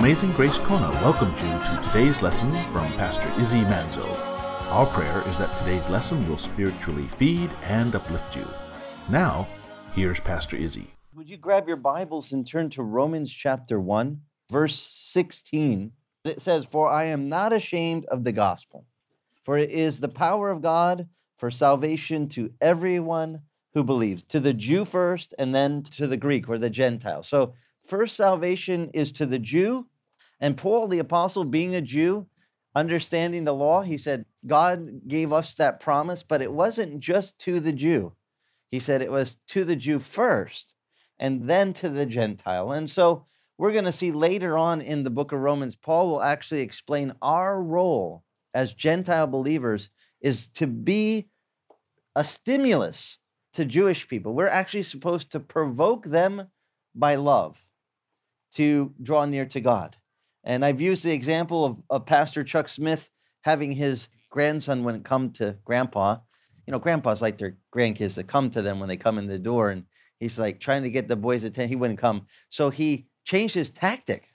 Amazing Grace Kona welcomes you to today's lesson from Pastor Izzy Manzo. Our prayer is that today's lesson will spiritually feed and uplift you. Now, here's Pastor Izzy. Would you grab your Bibles and turn to Romans chapter 1, verse 16? It says, For I am not ashamed of the gospel, for it is the power of God for salvation to everyone who believes, to the Jew first, and then to the Greek or the Gentile. So, first salvation is to the Jew. And Paul, the apostle, being a Jew, understanding the law, he said, God gave us that promise, but it wasn't just to the Jew. He said it was to the Jew first and then to the Gentile. And so we're going to see later on in the book of Romans, Paul will actually explain our role as Gentile believers is to be a stimulus to Jewish people. We're actually supposed to provoke them by love to draw near to God. And I've used the example of, of Pastor Chuck Smith having his grandson when it come to grandpa. You know, grandpas like their grandkids to come to them when they come in the door. And he's like trying to get the boys' attention. He wouldn't come. So he changed his tactic.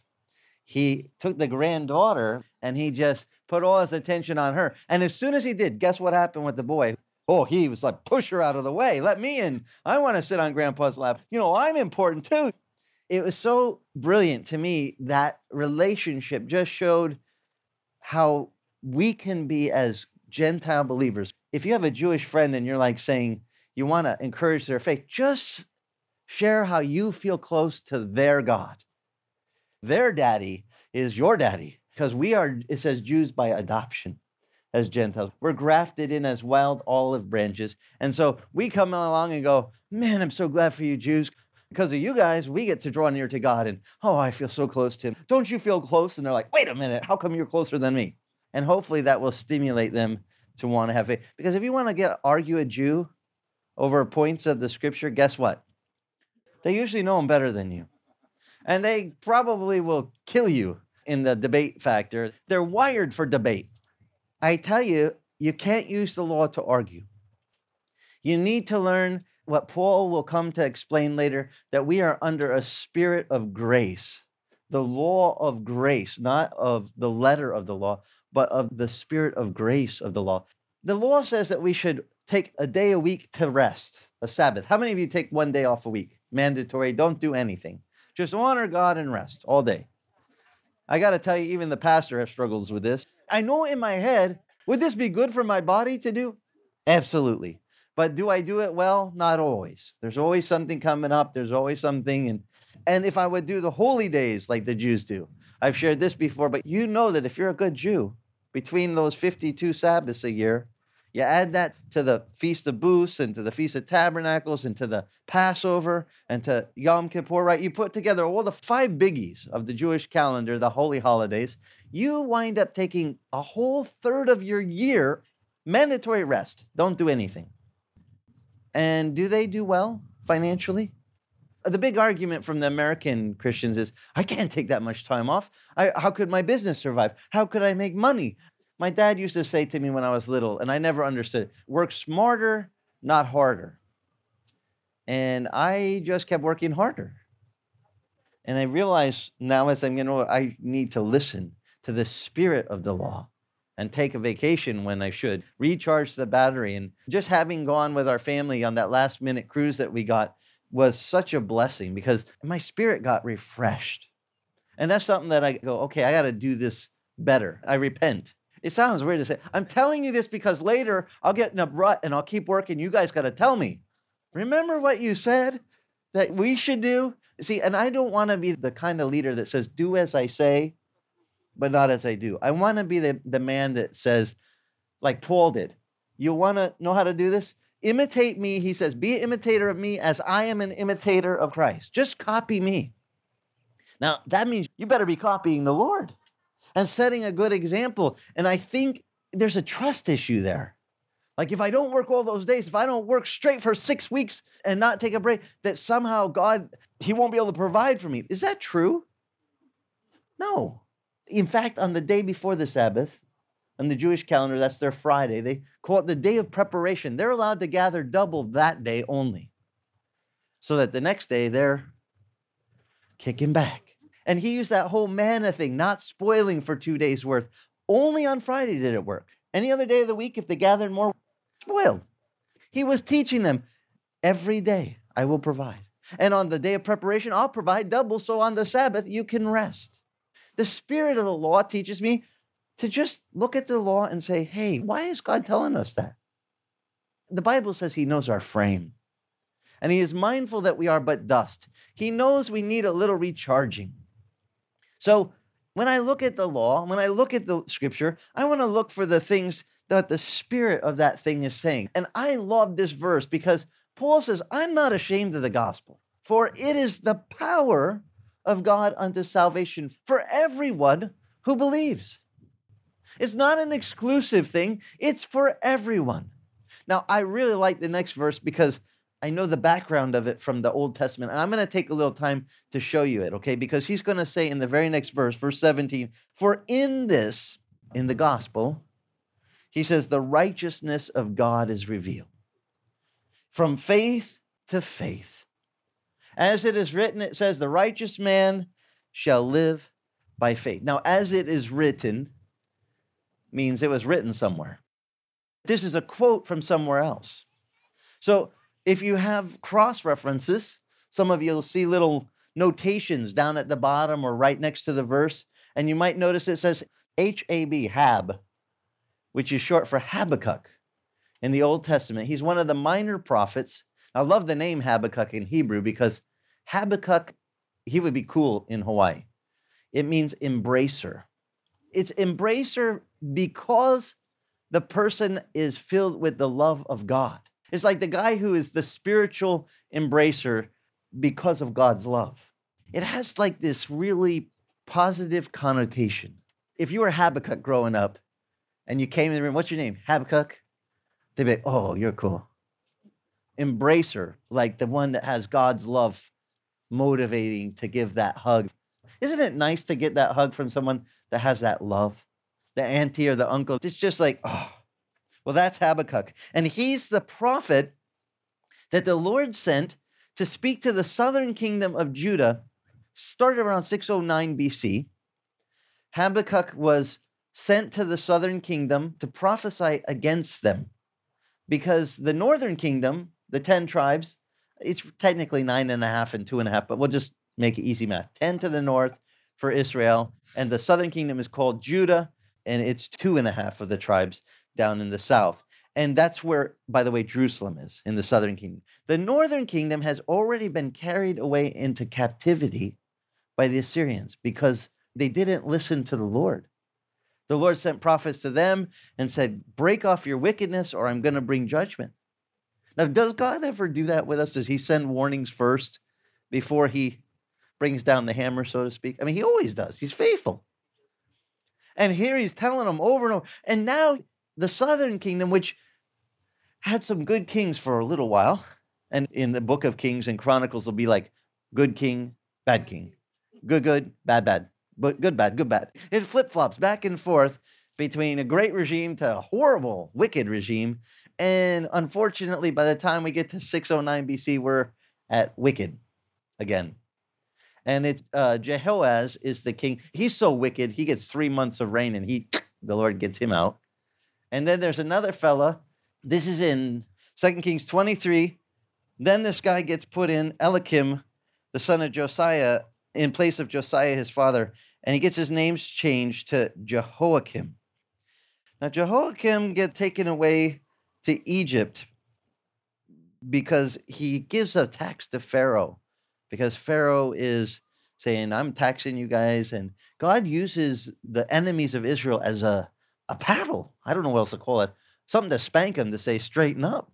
He took the granddaughter and he just put all his attention on her. And as soon as he did, guess what happened with the boy? Oh, he was like, push her out of the way. Let me in. I want to sit on grandpa's lap. You know, I'm important too. It was so brilliant to me that relationship just showed how we can be as Gentile believers. If you have a Jewish friend and you're like saying you want to encourage their faith, just share how you feel close to their God. Their daddy is your daddy because we are, it says, Jews by adoption as Gentiles. We're grafted in as wild olive branches. And so we come along and go, man, I'm so glad for you, Jews. Because of you guys, we get to draw near to God. And oh, I feel so close to Him. Don't you feel close? And they're like, wait a minute, how come you're closer than me? And hopefully that will stimulate them to want to have faith. Because if you want to get argue a Jew over points of the scripture, guess what? They usually know them better than you. And they probably will kill you in the debate factor. They're wired for debate. I tell you, you can't use the law to argue. You need to learn what Paul will come to explain later that we are under a spirit of grace, the law of grace, not of the letter of the law, but of the spirit of grace of the law. The law says that we should take a day a week to rest, a Sabbath. How many of you take one day off a week? Mandatory, don't do anything. Just honor God and rest all day. I got to tell you, even the pastor has struggles with this. I know in my head, would this be good for my body to do? Absolutely. But do I do it well? Not always. There's always something coming up. There's always something. And, and if I would do the holy days like the Jews do, I've shared this before, but you know that if you're a good Jew, between those 52 Sabbaths a year, you add that to the Feast of Booths and to the Feast of Tabernacles and to the Passover and to Yom Kippur, right? You put together all the five biggies of the Jewish calendar, the holy holidays. You wind up taking a whole third of your year mandatory rest. Don't do anything. And do they do well financially? Uh, the big argument from the American Christians is I can't take that much time off. I, how could my business survive? How could I make money? My dad used to say to me when I was little, and I never understood it work smarter, not harder. And I just kept working harder. And I realize now as I'm, getting older, I need to listen to the spirit of the law and take a vacation when I should, recharge the battery. And just having gone with our family on that last minute cruise that we got was such a blessing because my spirit got refreshed. And that's something that I go, okay, I got to do this better. I repent. It sounds weird to say. I'm telling you this because later I'll get in a rut and I'll keep working. You guys got to tell me. Remember what you said that we should do? See, and I don't want to be the kind of leader that says, do as I say, but not as I do. I want to be the, the man that says, like Paul did, you want to know how to do this? Imitate me. He says, be an imitator of me as I am an imitator of Christ. Just copy me. Now, that means you better be copying the Lord and setting a good example. And I think there's a trust issue there. Like if I don't work all those days, if I don't work straight for six weeks and not take a break, that somehow God, He won't be able to provide for me. Is that true? No. In fact, on the day before the Sabbath, on the Jewish calendar, that's their Friday, they call it the day of preparation. They're allowed to gather double that day only. So that the next day they're kicking back. And he used that whole manna thing, not spoiling for two days' worth. Only on Friday did it work. Any other day of the week, if they gathered more, spoiled. He was teaching them every day, I will provide. And on the day of preparation, I'll provide double. So on the Sabbath, you can rest. The spirit of the law teaches me to just look at the law and say, hey, why is God telling us that? The Bible says he knows our frame and he is mindful that we are but dust. He knows we need a little recharging. So when I look at the law, when I look at the scripture, I want to look for the things that the spirit of that thing is saying. And I love this verse because Paul says, I'm not ashamed of the gospel, for it is the power of God unto salvation for everyone who believes. It's not an exclusive thing, it's for everyone. Now, I really like the next verse because I know the background of it from the Old Testament, and I'm going to take a little time to show you it, okay? Because he's going to say in the very next verse, verse 17, for in this, in the gospel, he says, the righteousness of God is revealed from faith to faith. As it is written, it says, the righteous man shall live by faith. Now, as it is written means it was written somewhere. This is a quote from somewhere else. So if you have cross references, some of you will see little notations down at the bottom or right next to the verse, and you might notice it says H A B, Hab, which is short for Habakkuk in the Old Testament. He's one of the minor prophets. I love the name Habakkuk in Hebrew because Habakkuk, he would be cool in Hawaii. It means embracer. It's embracer because the person is filled with the love of God. It's like the guy who is the spiritual embracer because of God's love. It has like this really positive connotation. If you were Habakkuk growing up and you came in the room, what's your name? Habakkuk? They'd be like, oh, you're cool. Embracer, like the one that has God's love motivating to give that hug. Isn't it nice to get that hug from someone that has that love? The auntie or the uncle. It's just like, oh, well, that's Habakkuk. And he's the prophet that the Lord sent to speak to the southern kingdom of Judah, started around 609 BC. Habakkuk was sent to the southern kingdom to prophesy against them because the northern kingdom, the 10 tribes, it's technically nine and a half and two and a half, but we'll just make it easy math 10 to the north for Israel, and the southern kingdom is called Judah, and it's two and a half of the tribes down in the south. And that's where, by the way, Jerusalem is in the southern kingdom. The northern kingdom has already been carried away into captivity by the Assyrians because they didn't listen to the Lord. The Lord sent prophets to them and said, Break off your wickedness, or I'm going to bring judgment. Now, does God ever do that with us? Does He send warnings first before He brings down the hammer, so to speak? I mean, He always does. He's faithful. And here He's telling them over and over. And now the southern kingdom, which had some good kings for a little while, and in the book of Kings and Chronicles, will be like good king, bad king, good, good, bad, bad, but good, bad, good, bad. It flip flops back and forth between a great regime to a horrible, wicked regime. And unfortunately, by the time we get to 609 BC, we're at wicked again. And it's uh, Jehoahaz is the king. He's so wicked, he gets three months of reign and he, the Lord gets him out. And then there's another fella. This is in 2 Kings 23. Then this guy gets put in, Eliakim, the son of Josiah, in place of Josiah, his father, and he gets his name changed to Jehoiakim. Now, Jehoiakim gets taken away to Egypt because he gives a tax to Pharaoh, because Pharaoh is saying, I'm taxing you guys. And God uses the enemies of Israel as a a paddle. I don't know what else to call it. Something to spank them to say, straighten up.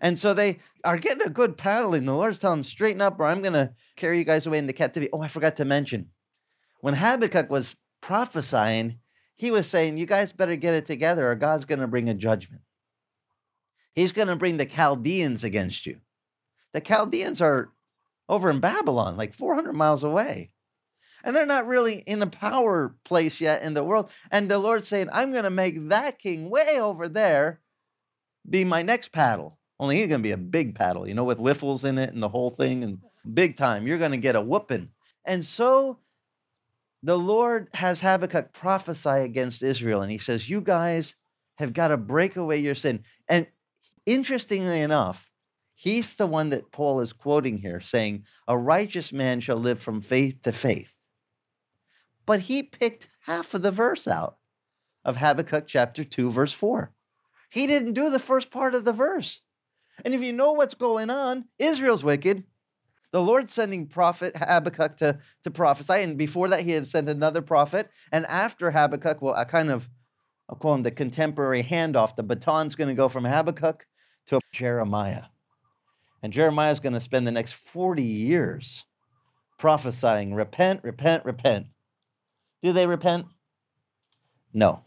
And so they are getting a good paddling. The Lord's telling them, straighten up, or I'm going to carry you guys away into captivity. Oh, I forgot to mention. When Habakkuk was prophesying, he was saying, You guys better get it together, or God's going to bring a judgment. He's going to bring the Chaldeans against you. The Chaldeans are over in Babylon, like 400 miles away and they're not really in a power place yet in the world. And the Lord's saying, I'm going to make that king way over there be my next paddle. Only he's going to be a big paddle, you know, with wiffles in it and the whole thing and big time. You're going to get a whooping. And so the Lord has Habakkuk prophesy against Israel, and he says, You guys have got to break away your sin. And interestingly enough, he's the one that Paul is quoting here, saying, A righteous man shall live from faith to faith. But he picked half of the verse out of Habakkuk chapter 2, verse 4. He didn't do the first part of the verse. And if you know what's going on, Israel's wicked. The Lord's sending prophet Habakkuk to, to prophesy. And before that, he had sent another prophet. And after Habakkuk, well, I kind of, I'll call him the contemporary handoff. The baton's going to go from Habakkuk to Jeremiah. And Jeremiah is going to spend the next 40 years prophesying repent, repent, repent. Do they repent? No.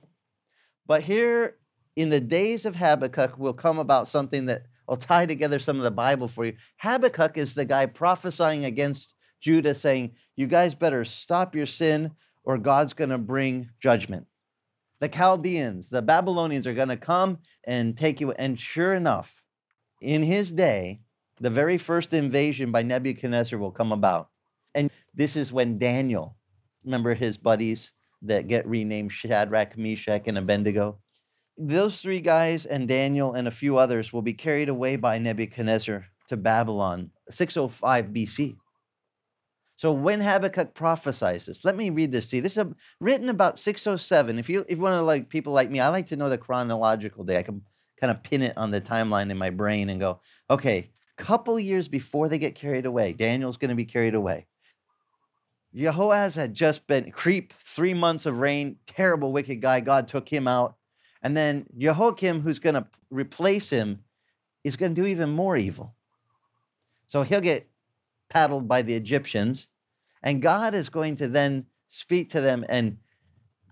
But here in the days of Habakkuk will come about something that will tie together some of the Bible for you. Habakkuk is the guy prophesying against Judah, saying, You guys better stop your sin or God's going to bring judgment. The Chaldeans, the Babylonians are going to come and take you. And sure enough, in his day, the very first invasion by Nebuchadnezzar will come about. And this is when Daniel, remember his buddies that get renamed Shadrach, Meshach, and Abednego? those three guys and Daniel and a few others will be carried away by Nebuchadnezzar to Babylon, 605 BC. So when Habakkuk prophesies this, let me read this to you. This is written about 607. If you if you want to like people like me, I like to know the chronological day. I can kind of pin it on the timeline in my brain and go, okay, couple years before they get carried away, Daniel's going to be carried away. Jehoahaz had just been creep, three months of reign, terrible, wicked guy. God took him out. And then Jehoiakim, who's going to replace him, is going to do even more evil. So he'll get paddled by the Egyptians, and God is going to then speak to them. And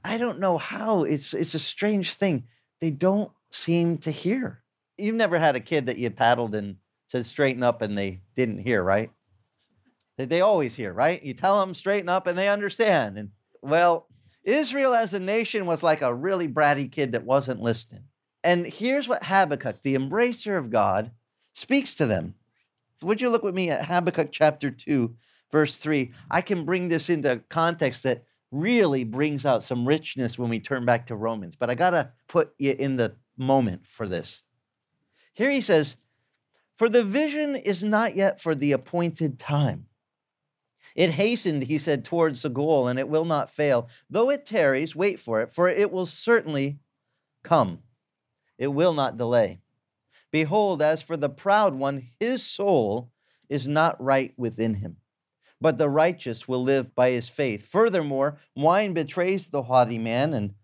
I don't know how, it's, it's a strange thing. They don't seem to hear. You've never had a kid that you paddled and said straighten up and they didn't hear, right? They always hear, right? You tell them straighten up and they understand. And well, Israel as a nation was like a really bratty kid that wasn't listening. And here's what Habakkuk, the embracer of God, speaks to them. Would you look with me at Habakkuk chapter 2, verse 3? I can bring this into context that really brings out some richness when we turn back to Romans, but I got to put you in the moment for this. Here he says, For the vision is not yet for the appointed time it hastened, he said, towards the goal, and it will not fail. Though it tarries, wait for it, for it will certainly come. It will not delay. Behold, as for the proud one, his soul is not right within him. But the righteous will live by his faith. Furthermore, wine betrays the haughty man, and,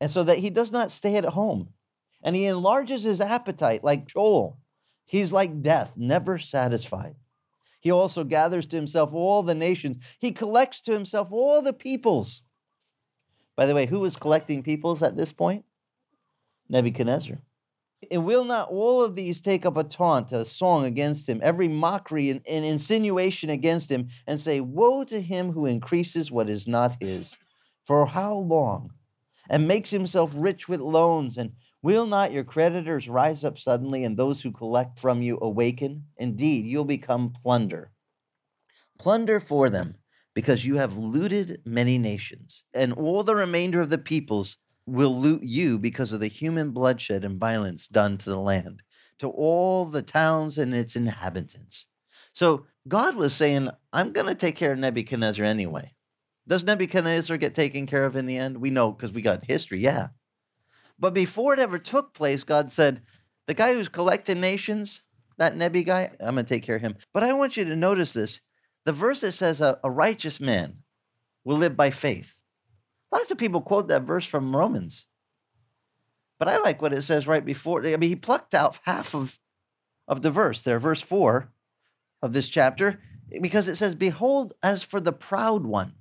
and so that he does not stay at home. And he enlarges his appetite like Sheol. He's like death, never satisfied. He also gathers to himself all the nations. He collects to himself all the peoples. By the way, who was collecting peoples at this point? Nebuchadnezzar. And will not all of these take up a taunt, a song against him, every mockery and, and insinuation against him, and say, Woe to him who increases what is not his? For how long? And makes himself rich with loans and Will not your creditors rise up suddenly and those who collect from you awaken? Indeed, you'll become plunder. Plunder for them, because you have looted many nations, and all the remainder of the peoples will loot you because of the human bloodshed and violence done to the land, to all the towns and its inhabitants. So God was saying, I'm going to take care of Nebuchadnezzar anyway. Does Nebuchadnezzar get taken care of in the end? We know because we got history, yeah. But before it ever took place, God said, The guy who's collecting nations, that Nebi guy, I'm going to take care of him. But I want you to notice this. The verse that says a, a righteous man will live by faith. Lots of people quote that verse from Romans. But I like what it says right before. I mean, he plucked out half of, of the verse there, verse 4 of this chapter, because it says, Behold, as for the proud one,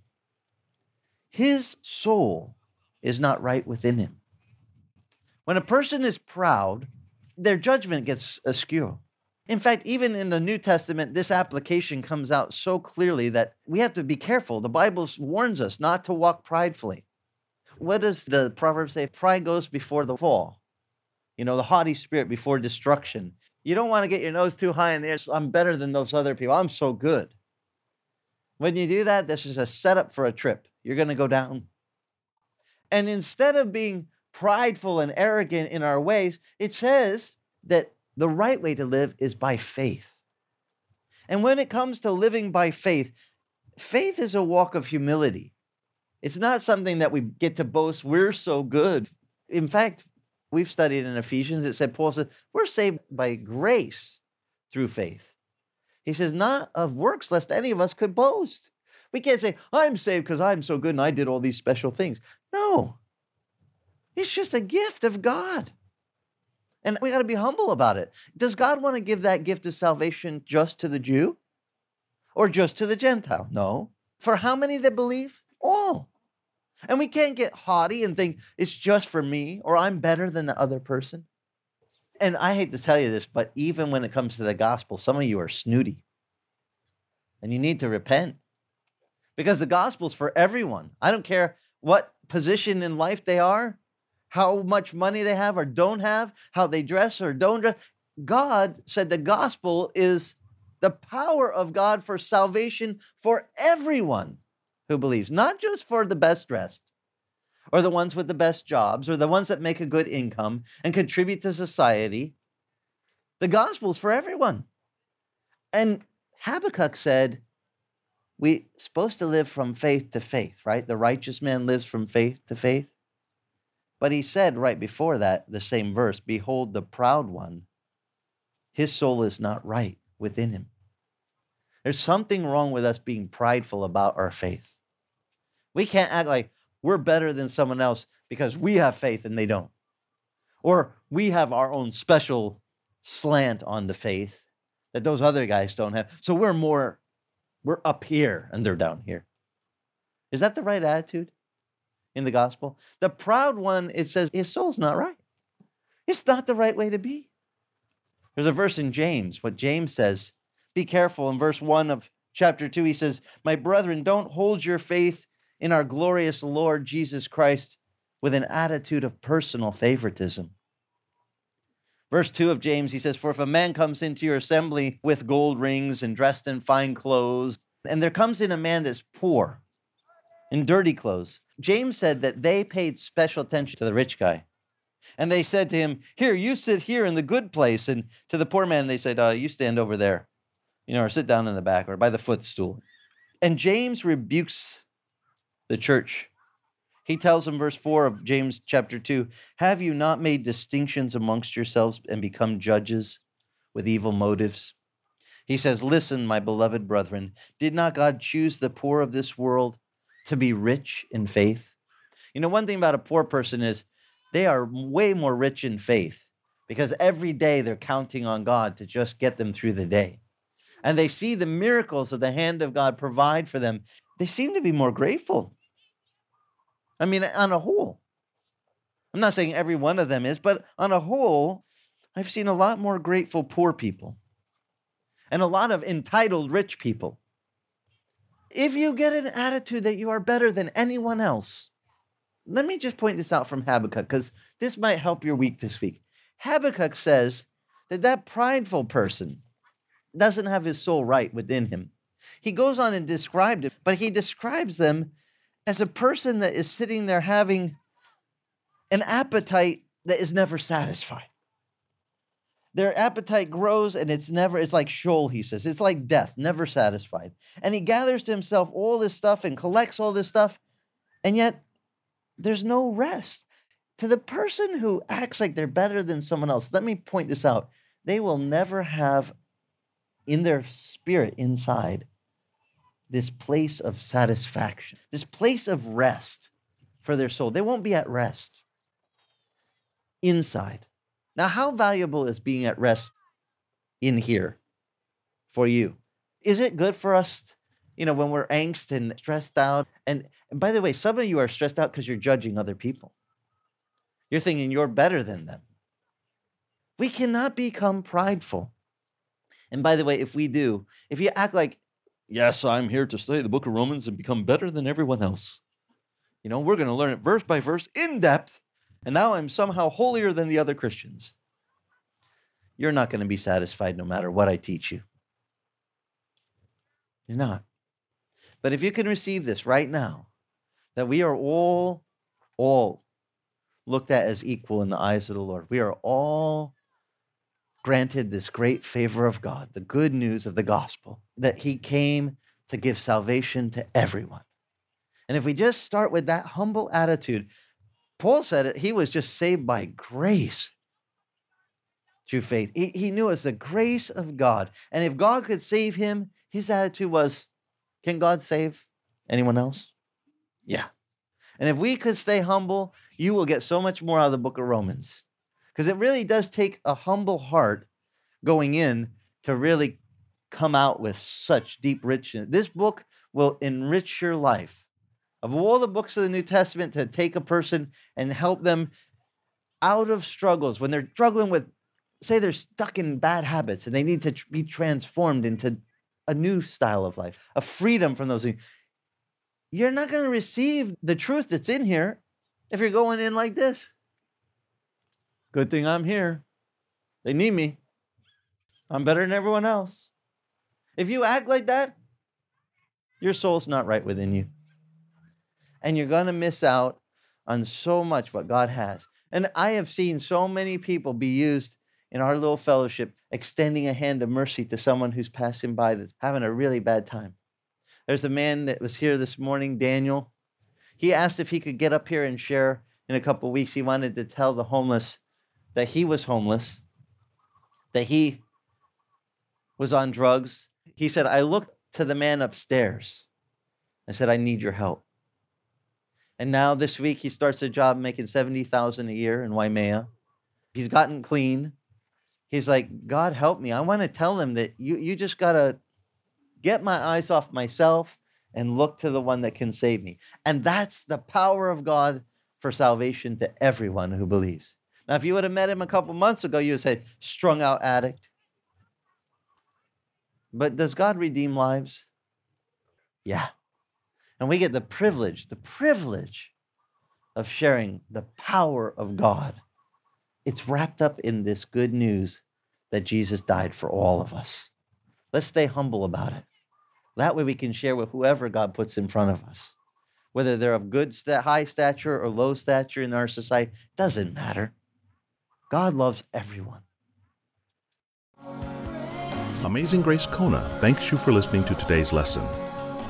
his soul is not right within him. When a person is proud, their judgment gets askew. In fact, even in the New Testament, this application comes out so clearly that we have to be careful. The Bible warns us not to walk pridefully. What does the proverb say? Pride goes before the fall. You know, the haughty spirit before destruction. You don't want to get your nose too high in the air. I'm better than those other people. I'm so good. When you do that, this is a setup for a trip. You're going to go down. And instead of being prideful and arrogant in our ways, it says that the right way to live is by faith. And when it comes to living by faith, faith is a walk of humility. It's not something that we get to boast, we're so good. In fact, we've studied in Ephesians, it said, Paul said, we're saved by grace through faith. He says, not of works, lest any of us could boast. We can't say, I'm saved because I'm so good and I did all these special things. No, it's just a gift of God. And we got to be humble about it. Does God want to give that gift of salvation just to the Jew or just to the Gentile? No. For how many that believe? All. And we can't get haughty and think it's just for me or I'm better than the other person. And I hate to tell you this, but even when it comes to the gospel, some of you are snooty. And you need to repent because the gospel's for everyone. I don't care what position in life they are how much money they have or don't have, how they dress or don't dress. God said the gospel is the power of God for salvation for everyone who believes, not just for the best dressed or the ones with the best jobs or the ones that make a good income and contribute to society. The gospel is for everyone. And Habakkuk said, we're supposed to live from faith to faith, right? The righteous man lives from faith to faith. But he said right before that, the same verse, Behold, the proud one, his soul is not right within him. There's something wrong with us being prideful about our faith. We can't act like we're better than someone else because we have faith and they don't. Or we have our own special slant on the faith that those other guys don't have. So we're more, we're up here and they're down here. Is that the right attitude? In the gospel. The proud one, it says his soul's not right. It's not the right way to be. There's a verse in James, what James says, be careful. In verse 1 of chapter 2, he says, My brethren, don't hold your faith in our glorious Lord Jesus Christ with an attitude of personal favoritism. Verse 2 of James, he says, For if a man comes into your assembly with gold rings and dressed in fine clothes, and there comes in a man that's poor in dirty clothes, James said that they paid special attention to the rich guy. And they said to him, Here, you sit here in the good place. And to the poor man, they said, uh, You stand over there, you know, or sit down in the back or by the footstool. And James rebukes the church. He tells them, verse 4 of James chapter 2 Have you not made distinctions amongst yourselves and become judges with evil motives? He says, Listen, my beloved brethren, did not God choose the poor of this world to be rich in faith. You know, one thing about a poor person is they are way more rich in faith because every day they're counting on God to just get them through the day. And they see the miracles of the hand of God provide for them. They seem to be more grateful. I mean, on a whole. I'm not saying every one of them is, but on a whole, I've seen a lot more grateful poor people and a lot of entitled rich people if you get an attitude that you are better than anyone else, let me just point this out from Habakkuk because this might help your week this week. Habakkuk says that that prideful person doesn't have his soul right within him. He goes on and described it, but he describes them as a person that is sitting there having an appetite that is never satisfied. Their appetite grows and it's never, it's like Sheol, he says. It's like death, never satisfied. And he gathers to himself all this stuff and collects all this stuff, and yet there's no rest. To the person who acts like they're better than someone else, let me point this out. They will never have in their spirit inside this place of satisfaction, this place of rest for their soul. They won't be at rest inside. Now, how valuable is being at rest in here for you? Is it good for us, you know, when we're angst and stressed out? And, and by the way, some of you are stressed out because you're judging other people. You're thinking you're better than them. We cannot become prideful. And by the way, if we do, if you act like, yes, I'm here to study the book of Romans and become better than everyone else, you know, we're going to learn it verse by verse in depth and now I'm somehow holier than the other Christians. You're not going to be satisfied no matter what I teach you. You're not. But if you can receive this right now, that we are all, all looked at as equal in the eyes of the Lord. We are all granted this great favor of God, the good news of the gospel, that He came to give salvation to everyone. And if we just start with that humble attitude, Paul said it, he was just saved by grace through faith. He, he knew it was the grace of God. And if God could save him, his attitude was, can God save anyone else? Yeah. And if we could stay humble, you will get so much more out of the book of Romans. Because it really does take a humble heart going in to really come out with such deep richness. This book will enrich your life. Of all the books of the New Testament to take a person and help them out of struggles when they're struggling with, say, they're stuck in bad habits and they need to be transformed into a new style of life, a freedom from those things. You're not going to receive the truth that's in here if you're going in like this. Good thing I'm here. They need me. I'm better than everyone else. If you act like that, your soul's not right within you. And you're going to miss out on so much what God has. And I have seen so many people be used in our little fellowship, extending a hand of mercy to someone who's passing by that's having a really bad time. There's a man that was here this morning, Daniel. He asked if he could get up here and share in a couple weeks. He wanted to tell the homeless that he was homeless, that he was on drugs. He said, I looked to the man upstairs I said, I need your help. And now this week he starts a job making 70,000 a year in Waimea. He's gotten clean he's like, God help me. I want to tell him that you, you just got to get my eyes off myself and look to the one that can save me. And that's the power of God for salvation to everyone who believes. Now, if you would have met him a couple months ago, you would say, strung out addict. But does God redeem lives? Yeah. And we get the privilege, the privilege of sharing the power of God it's wrapped up in this good news that Jesus died for all of us. Let's stay humble about it. That way we can share with whoever God puts in front of us. Whether they're of good, high stature or low stature in our society, doesn't matter. God loves everyone. Amazing Grace Kona thanks you for listening to today's lesson.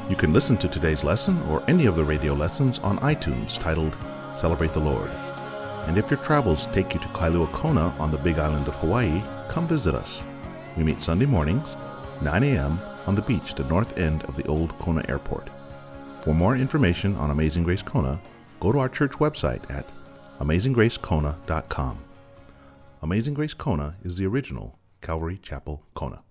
You can listen to today's lesson or any of the radio lessons on iTunes titled Celebrate the Lord. And if your travels take you to Kailua Kona on the big island of Hawaii, come visit us. We meet Sunday mornings, 9 a.m., on the beach at the north end of the old Kona Airport. For more information on Amazing Grace Kona, go to our church website at amazinggracekona.com. Amazing Grace Kona is the original Calvary Chapel Kona.